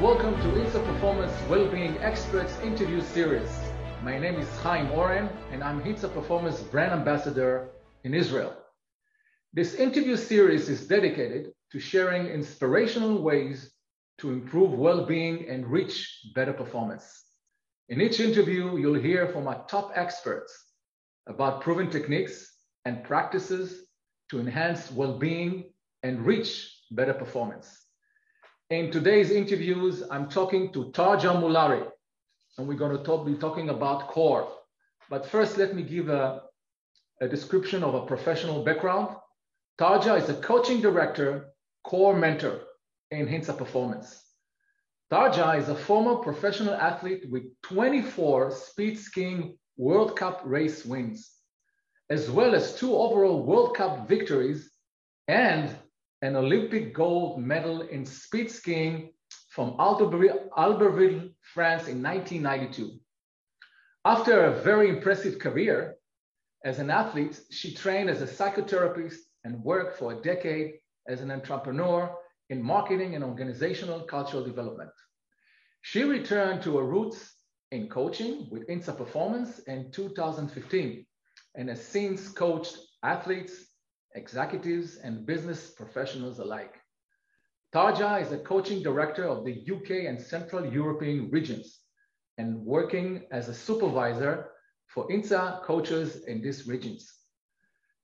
Welcome to Hintsa Performance Wellbeing Experts Interview Series. My name is Chaim Oren and I'm Hintsa Performance Brand Ambassador in Israel. This interview series is dedicated to sharing inspirational ways to improve well-being and reach better performance. In each interview, you'll hear from our top experts about proven techniques and practices to enhance well-being and reach better performance. In today's interviews, I'm talking to Tarja Mulari, and we're going to talk, be talking about core. But first, let me give a, a description of a professional background. Tarja is a coaching director, core mentor in Hintsa Performance. Tarja is a former professional athlete with 24 speed skiing World Cup race wins, as well as two overall World Cup victories and an Olympic gold medal in speed skiing from Albertville, France in 1992. After a very impressive career as an athlete, she trained as a psychotherapist and worked for a decade as an entrepreneur in marketing and organizational cultural development. She returned to her roots in coaching with Hintsa Performance in 2015 and has since coached athletes, executives, and business professionals alike. Tarja is a coaching director of the UK and Central European regions and working as a supervisor for Hintsa coaches in these regions.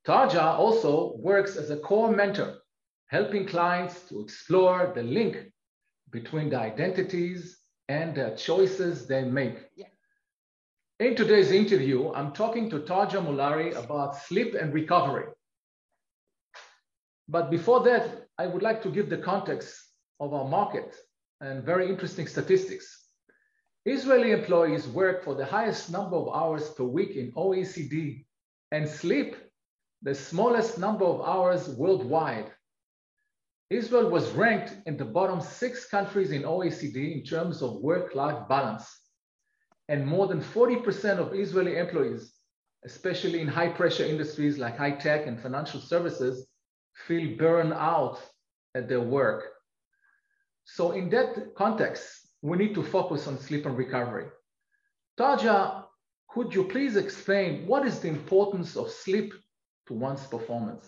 Tarja also works as a core mentor, helping clients to explore the link between the identities and the choices they make. Yeah. In today's interview, I'm talking to Tarja Mulari about sleep and recovery. But before that, I would like to give the context of our market and very interesting statistics. Israeli employees work for the highest number of hours per week in OECD and sleep the smallest number of hours worldwide. Israel was ranked in the bottom six countries in OECD in terms of work-life balance. And more than 40% of Israeli employees, especially in high-pressure industries like high tech and financial services, feel burned out at their work. So in that context, we need to focus on sleep and recovery. Tarja, could you please explain what is the importance of sleep to one's performance?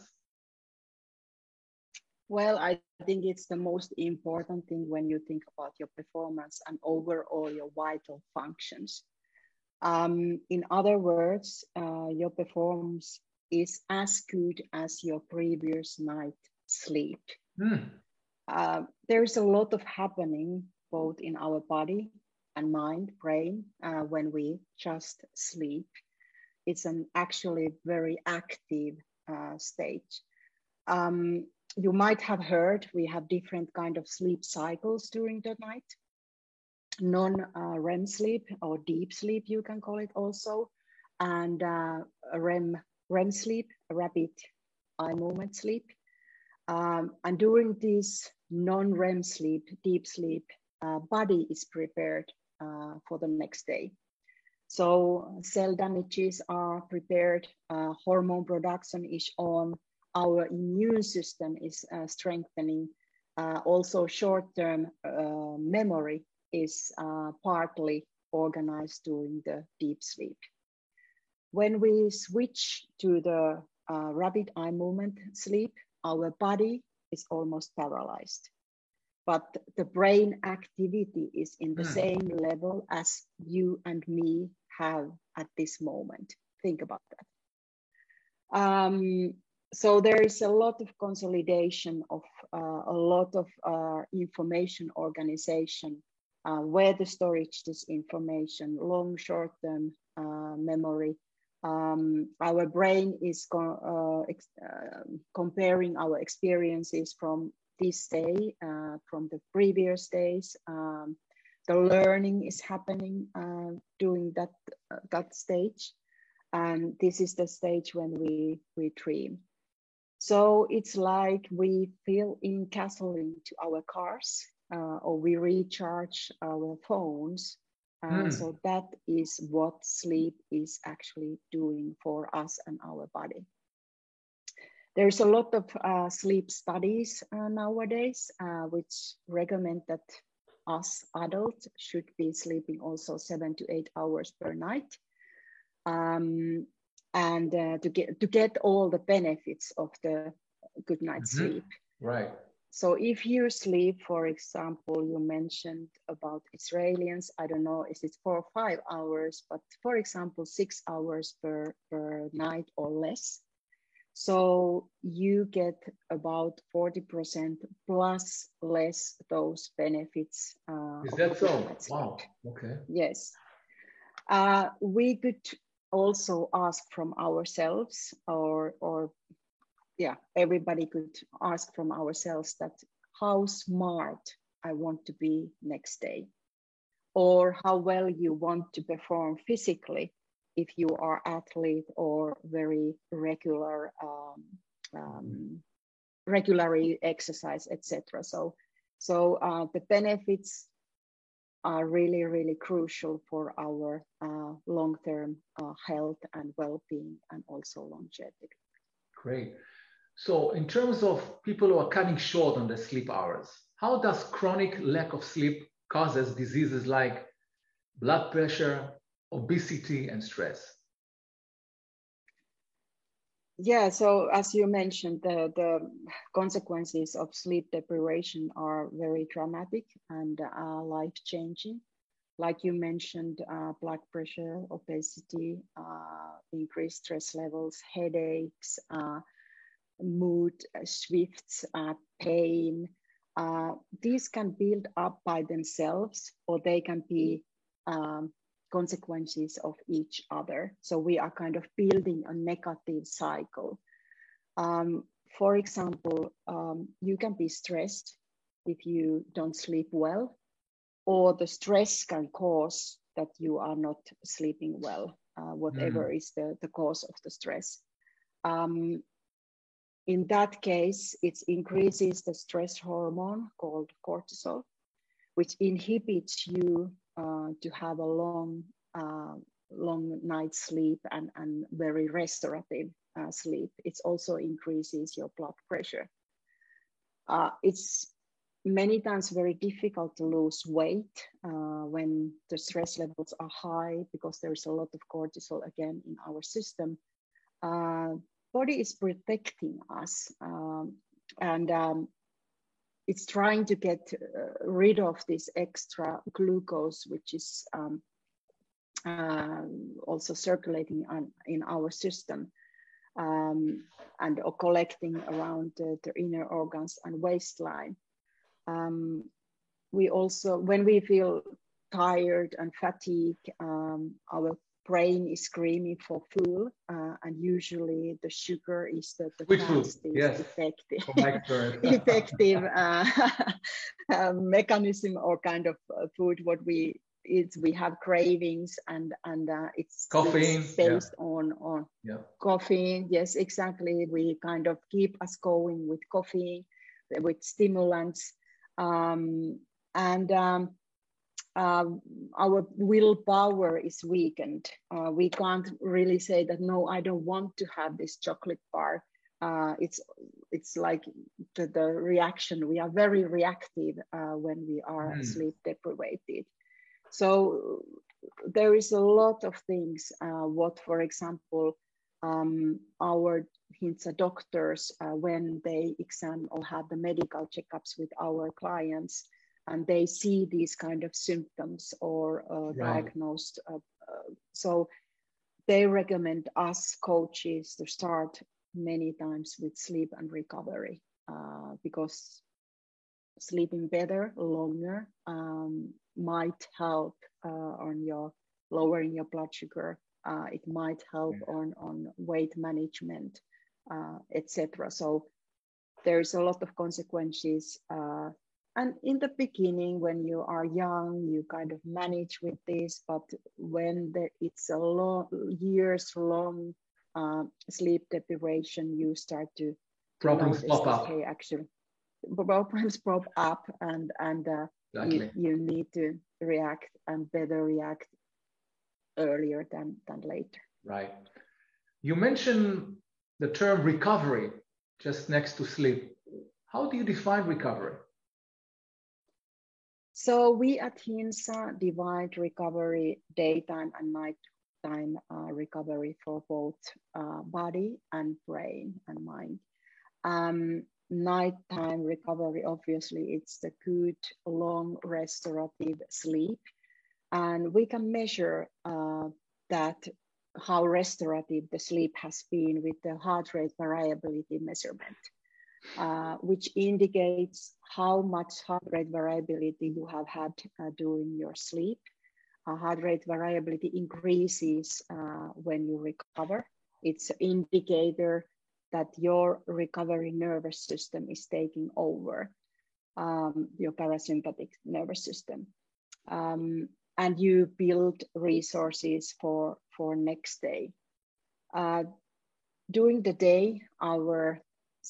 Well, I think it's the most important thing when you think about your performance and overall your vital functions. Um, in other words, uh, your performance is as good as your previous night sleep. Mm. Uh, there's a lot of happening both in our body and mind, brain, uh, when we just sleep. It's an actually very active uh, stage. Um, you might have heard we have different kind of sleep cycles during the night. Non-REM uh, sleep or deep sleep, you can call it also, and uh, REM REM sleep, rapid eye movement sleep. Um, and during this non-REM sleep, deep sleep, uh, body is prepared uh, for the next day. So cell damages are prepared, uh, hormone production is on, our immune system is uh, strengthening. Uh, also short-term uh, memory is partly organized during the deep sleep. When we switch to the uh, rapid eye movement sleep, our body is almost paralyzed. But the brain activity is in the mm. same level as you and me have at this moment. Think about that. Um, so there is a lot of consolidation of uh, a lot of uh, information organization uh, where to storage this information, long, short-term uh, memory, um, our brain is co uh, uh, comparing our experiences from this day, uh, from the previous days. Um, the learning is happening uh, during that, uh, that stage. And this is the stage when we, we dream. So it's like we fill in gasoline to our cars uh, or we recharge our phones mm. So that is what sleep is actually doing for us and our body. There's a lot of uh, sleep studies uh, nowadays, uh, which recommend that us adults should be sleeping also seven to eight hours per night. Um, and uh, to get to get all the benefits of the good night mm-hmm. sleep. Right. So if you sleep, for example, you mentioned about Israelis, I don't know, is it four or five hours, but for example, six hours per, per night or less. So you get about 40% plus less those benefits. Uh, is that so? Wow, okay. Yes. Uh, we could also ask from ourselves or, or yeah, everybody could ask from ourselves that how smart I want to be next day, or how well you want to perform physically if you are athlete or very regular, um, um, regularly exercise, etc. So, so uh, the benefits are really, really crucial for our uh, long-term uh, health and well-being and also longevity. Great. So in terms of people who are cutting short on their sleep hours, how does chronic lack of sleep causes diseases like blood pressure, obesity, and stress? Yeah, so as you mentioned, the, the consequences of sleep deprivation are very dramatic and uh, life changing. Like you mentioned, uh, blood pressure, obesity, uh, increased stress levels, headaches, uh, mood shifts, uh, pain. Uh, these can build up by themselves or they can be um, consequences of each other. So we are kind of building a negative cycle. Um, for example, um, you can be stressed if you don't sleep well, or the stress can cause that you are not sleeping well, uh, whatever mm. is the, the cause of the stress. Um, in that case, it increases the stress hormone called cortisol, which inhibits you uh, to have a long, uh, long night sleep and, and very restorative uh, sleep. It also increases your blood pressure. Uh, it's many times very difficult to lose weight uh, when the stress levels are high because there's a lot of cortisol again in our system. Uh, body is protecting us um, and um, it's trying to get uh, rid of this extra glucose, which is um, uh, also circulating on, in our system um, and or collecting around the, the, inner organs and waistline. Um, we also, when we feel tired and fatigued, um, our brain is screaming for food, uh, and usually the sugar is the, the fastest yes. effective, effective uh, uh, mechanism or kind of uh, food what we eat. We have cravings, and and uh, it's caffeine it's based yeah. on on yeah. caffeine. Yes, exactly. We kind of keep us going with coffee, with stimulants, um, and um, uh, our willpower is weakened. Uh, we can't really say that no, I don't want to have this chocolate bar. Uh, it's it's like the, the, reaction. We are very reactive uh, when we are mm. sleep deprived. So there is a lot of things. Uh, what, for example, um, our HINTSA doctors uh, when they examine or have the medical checkups with our clients and they see these kind of symptoms or uh, right. diagnosed. Uh, uh, so they recommend us coaches to start many times with sleep and recovery uh, because sleeping better, longer um, might help uh, on your lowering your blood sugar. Uh, it might help yeah. on, on weight management, etc. So there's a lot of consequences and in the beginning when you are young you kind of manage with this but when there, it's a long years long uh, sleep deprivation you start to problems pop up. okay actually problems pop up and and uh, exactly. you, you need to react and better react earlier than than later. Right. You mentioned the term recovery just next to sleep. How do you define recovery So we at Hintsa divide recovery daytime and nighttime uh, recovery for both uh, body and brain and mind. Um, nighttime recovery, obviously, it's the good, long, restorative sleep. And we can measure uh, that how restorative the sleep has been with the heart rate variability measurement, uh, which indicates how much heart rate variability you have had uh, during your sleep. Uh, heart rate variability increases uh, when you recover. It's an indicator that your recovery nervous system is taking over um, your parasympathetic nervous system. Um, and you build resources for, for next day. Uh, during the day, our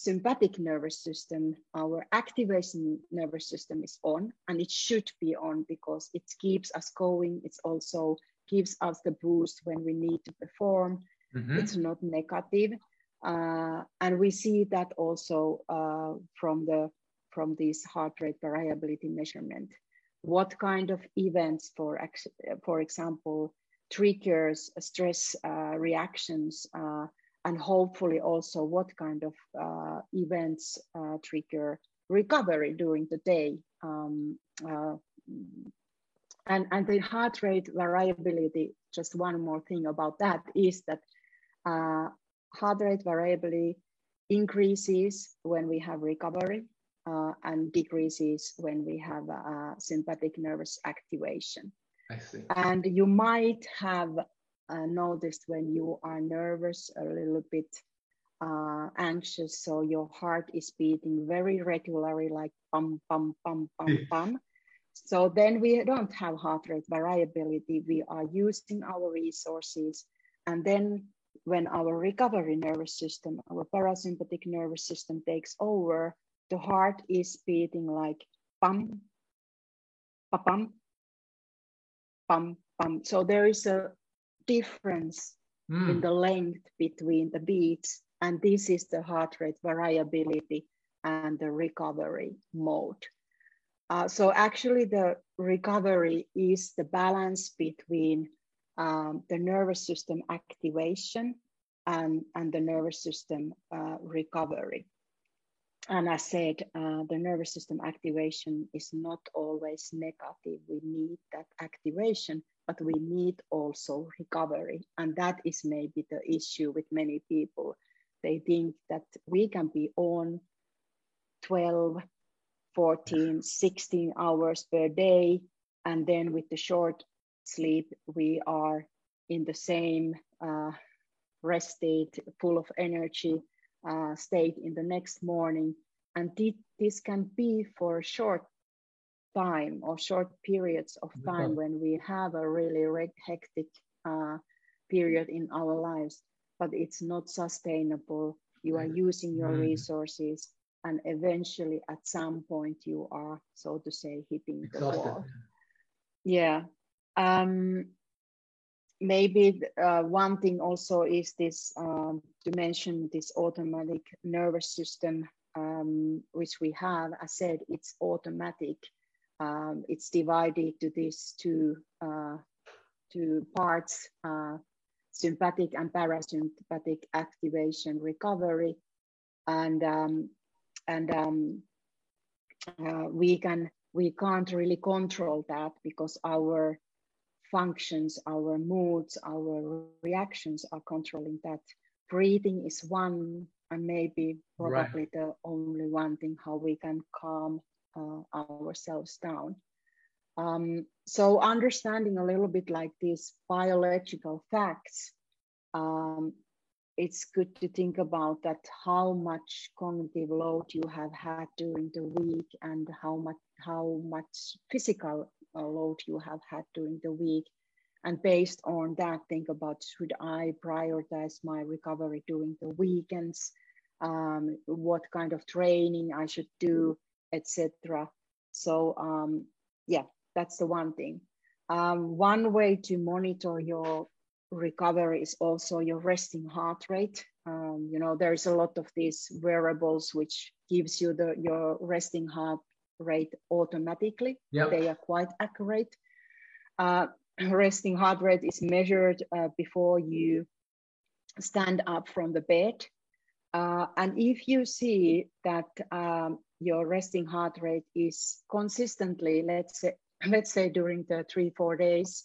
sympathetic nervous system, our activation nervous system is on, and it should be on because it keeps us going. It also gives us the boost when we need to perform. Mm-hmm. It's not negative. Uh, and we see that also uh, from the from this heart rate variability measurement. What kind of events, for for example, triggers stress uh, reactions, uh, and hopefully also what kind of uh, events uh, trigger recovery during the day. Um, and, and the heart rate variability, just one more thing about that is that heart rate variability increases when we have recovery uh, and decreases when we have uh, sympathetic nervous activation. I see. And you might have uh, noticed when you are nervous, a little bit uh, anxious, so your heart is beating very regularly, like pum, pum, pum, pum, pum. So then we don't have heart rate variability. We are using our resources. And then when our recovery nervous system, our parasympathetic nervous system takes over, the heart is beating like pum, pa pum, pum, pum. So there is a difference mm. in the length between the beats, and this is the heart rate variability and the recovery mode. Uh, so actually the recovery is the balance between um, the nervous system activation and, and the nervous system uh, recovery. And I said, uh, the nervous system activation is not always negative. We need that activation, but we need also recovery. And that is maybe the issue with many people. They think that we can be on 12, 14, 16 hours per day. And then with the short sleep, we are in the same uh, rest state, full of energy uh, state in the next morning. And th- this can be for a short time or short periods of time when we have a really hectic uh, period in our lives, but it's not sustainable. You are using your mm. resources, and eventually, at some point, you are, so to say, hitting Exhausted. the wall. Yeah, um, maybe uh, one thing also is this um, to mention this automatic nervous system um, which we have. I said it's automatic. Um, it's divided to these two uh, two parts: uh, sympathetic and parasympathetic activation recovery, and um, and um, uh, we can we can't really control that because our functions, our moods, our reactions are controlling that. Breathing is one and maybe probably right. the only one thing how we can calm ourselves down. Um, so understanding a little bit like these biological facts, um, it's good to think about that how much cognitive load you have had during the week and how much how much physical uh, load you have had during the week. And based on that, think about should I prioritize my recovery during the weekends? Um, what kind of training I should do, etc. So um, yeah, that's the one thing. Um, one way to monitor your recovery is also your resting heart rate. Um, you know, there's a lot of these wearables which gives you the your resting heart rate automatically. Yep. They are quite accurate. Uh, resting heart rate is measured uh, before you stand up from the bed. Uh, and if you see that um, your resting heart rate is consistently, let's say, let's say during the three, four days,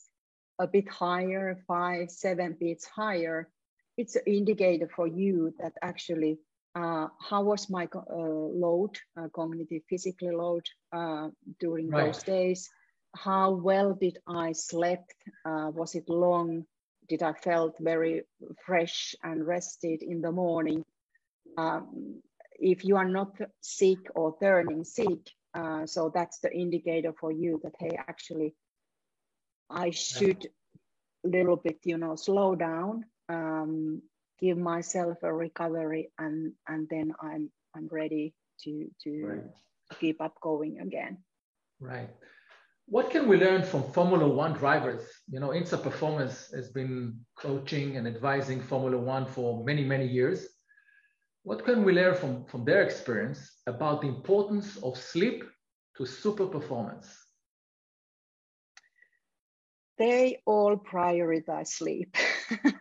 a bit higher, five, seven beats higher, it's an indicator for you that actually uh, how was my uh, load, uh, cognitive physical load uh, during right. those days? How well did I slept? Uh, was it long? Did I felt very fresh and rested in the morning? Um, if you are not sick or turning sick, uh, so that's the indicator for you that hey, actually, I should a little bit, you know, slow down, um, give myself a recovery, and and then I'm I'm ready to to right. keep up going again. Right. What can we learn from Formula One drivers? You know, Hintsa Performance has been coaching and advising Formula One for many, many years. What can we learn from, from their experience about the importance of sleep to super performance? They all prioritize sleep.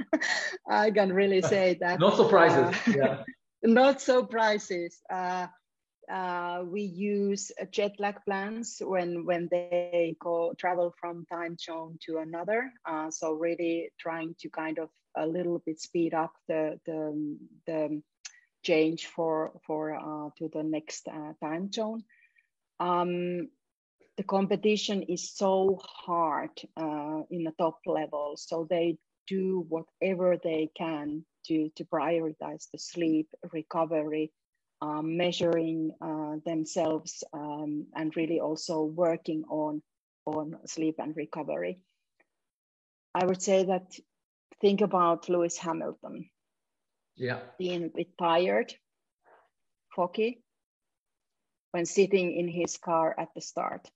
I can really say that. Not surprises. Uh, yeah. Not surprises. Uh, uh, we use jet lag plans when when they go travel from time zone to another. Uh, so really trying to kind of a little bit speed up the the, the change for for uh, to the next uh, time zone. Um, the competition is so hard uh, in the top level, so they do whatever they can to to prioritize the sleep recovery um, measuring uh, themselves um, and really also working on, on sleep and recovery. I would say that think about Lewis Hamilton. Yeah. Being a bit tired, foggy, when sitting in his car at the start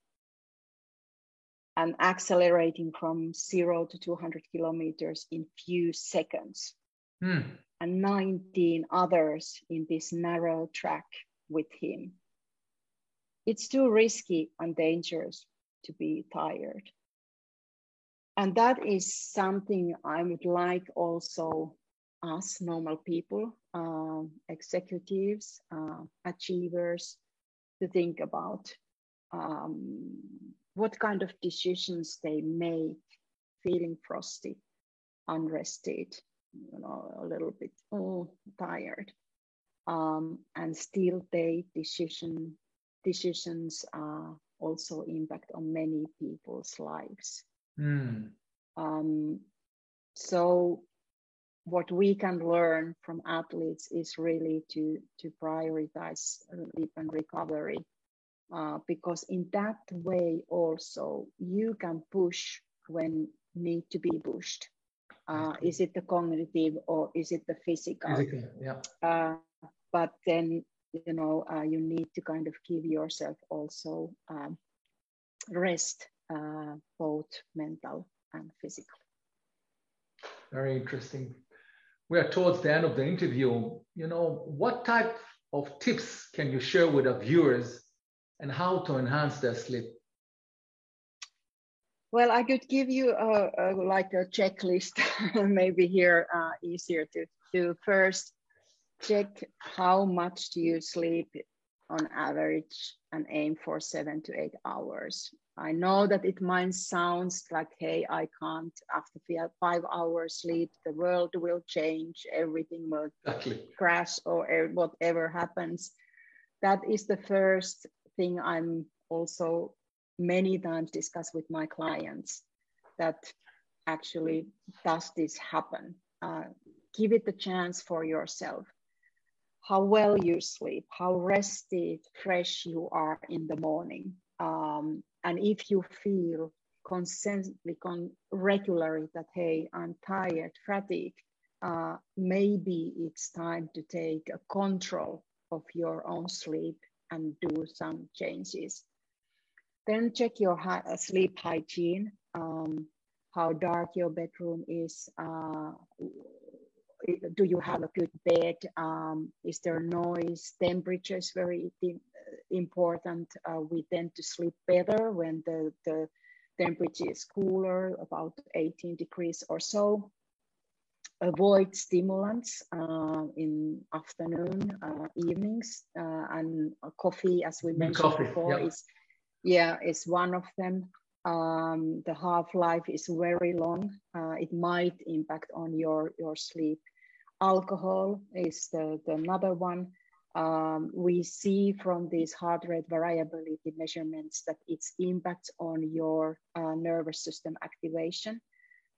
and accelerating from zero to 200 kilometers in few seconds. Hmm and 19 others in this narrow track with him. It's too risky and dangerous to be tired. And that is something I would like also us normal people, uh, executives, uh, achievers to think about um, what kind of decisions they make feeling frosty, unrested, you know, a little bit oh, tired. Um, and still they decision decisions uh, also impact on many people's lives. Mm. Um, so what we can learn from athletes is really to to prioritize sleep and recovery uh, because in that way also you can push when need to be pushed uh, is it the cognitive or is it the physical? Physical, yeah. Uh, but then, you know, uh, you need to kind of give yourself also um, rest, uh, both mental and physical. Very interesting. We are towards the end of the interview. You know, what type of tips can you share with our viewers and how to enhance their sleep? Well, I could give you a, a like a checklist, maybe here uh, easier to do. First, check how much do you sleep on average and aim for seven to eight hours. I know that it might sound like, hey, I can't, after five hours sleep, the world will change, everything will exactly. crash or whatever happens. That is the first thing I'm also many times discuss with my clients that actually does this happen uh, give it the chance for yourself how well you sleep how rested fresh you are in the morning um, and if you feel constantly con- regularly that hey i'm tired fatigued uh, maybe it's time to take a control of your own sleep and do some changes then check your uh, sleep hygiene, um, how dark your bedroom is. Uh, do you have a good bed? Um, is there noise? Temperature is very important. Uh, we tend to sleep better when the, the temperature is cooler, about 18 degrees or so. Avoid stimulants uh, in afternoon, uh, evenings, uh, and coffee, as we mentioned coffee, before, yeah. is yeah, is one of them. Um, the half life is very long. Uh, it might impact on your your sleep. Alcohol is the, the another one um, we see from these heart rate variability measurements that its impact on your uh, nervous system activation.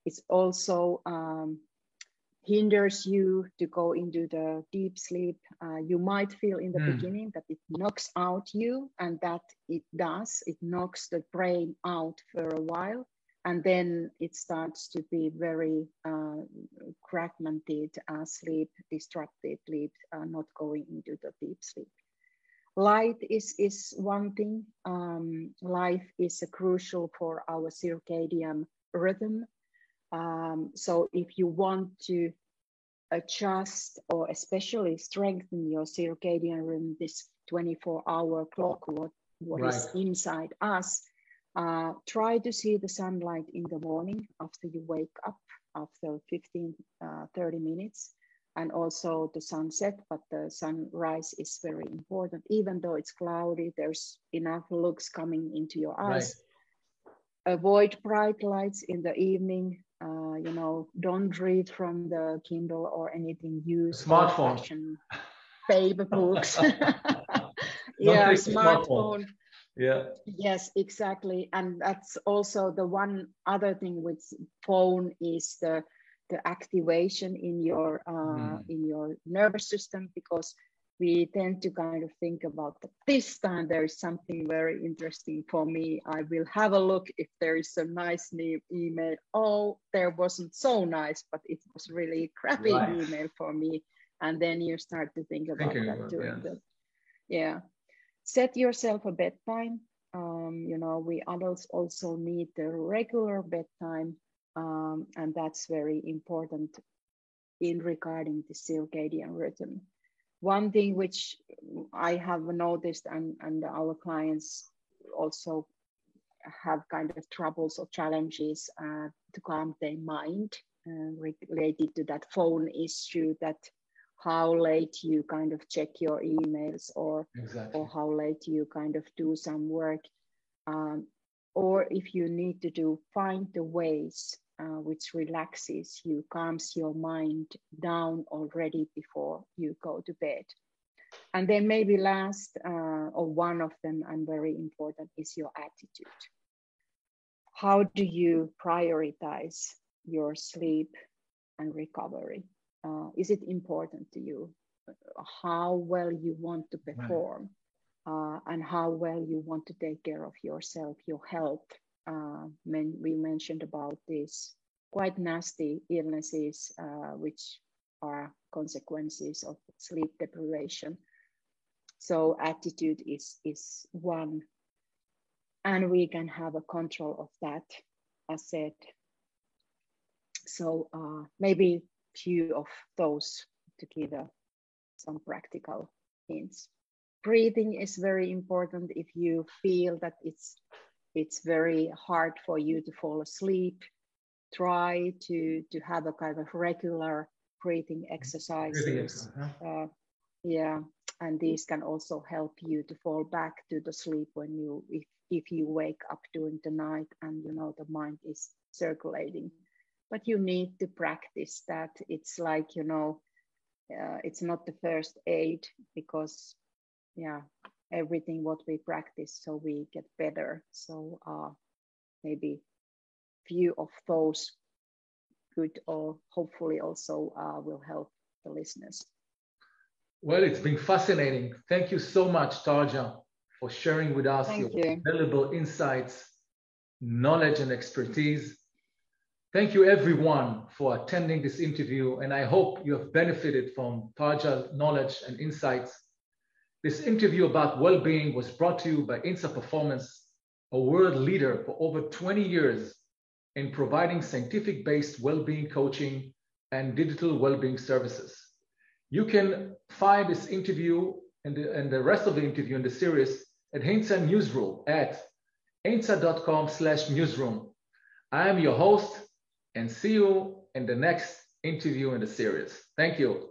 It also um, hinders you to go into the deep sleep. Uh, you might feel in the mm. beginning that it knocks out you, and that it does. It knocks the brain out for a while and then it starts to be very uh, fragmented uh, sleep, disrupted sleep, uh, not going into the deep sleep. Light is, is one thing. Um, life is crucial for our circadian rhythm. Um, so if you want to adjust or especially strengthen your circadian rhythm, this 24 hour clock, what, what right. is inside us, uh, try to see the sunlight in the morning after you wake up after 15, uh, 30 minutes and also the sunset, but the sunrise is very important. Even though it's cloudy, there's enough lux coming into your eyes. Right. Avoid bright lights in the evening. Uh, you know, don't read from the Kindle or anything. Use smartphone, paper books. yeah, smartphone. smartphone yeah yes exactly and that's also the one other thing with phone is the the activation in your uh, mm. in your nervous system because we tend to kind of think about that this time there is something very interesting for me i will have a look if there is a nice new email oh there wasn't so nice but it was really crappy right. email for me and then you start to think about Thinking that about, yeah. the yeah set yourself a bedtime. Um, you know, we adults also need the regular bedtime, um, and that's very important in regarding the circadian rhythm. One thing which I have noticed, and, and our clients also have kind of troubles or challenges uh, to calm their mind uh, related to that phone issue that how late you kind of check your emails or exactly. or how late you kind of do some work. Um, or if you need to do find the ways uh, which relaxes you calms your mind down already before you go to bed. And then maybe last uh, or one of them and very important is your attitude. How do you prioritize your sleep and recovery uh, is it important to you? How well you want to perform right. uh, and how well you want to take care of yourself your health. Uh, we mentioned about these quite nasty illnesses uh, which are consequences of sleep deprivation. So attitude is is one and we can have a control of that as said. So uh, maybe few of those together some practical hints. Breathing is very important if you feel that it's it's very hard for you to fall asleep. Try to to have a kind of regular breathing exercises. uh, yeah, and these can also help you to fall back to the sleep when you if if you wake up during the night and you know the mind is circulating but you need to practice that. It's like, you know, uh, it's not the first aid because, yeah, everything what we practice so we get better. So uh, maybe few of those good or hopefully also uh, will help the listeners. Well, it's been fascinating. Thank you so much, Tarja, for sharing with us Thank your you. valuable insights, knowledge, and expertise. Thank you everyone for attending this interview, and I hope you have benefited from Tarja's knowledge and insights. This interview about well-being was brought to you by Hintsa Performance, a world leader for over 20 years in providing scientific-based well-being coaching and digital well-being services. You can find this interview and the, and the rest of the interview in the series at Hintsa Newsroom at hintsa.com slash newsroom. I am your host and see you in the next interview in the series. Thank you.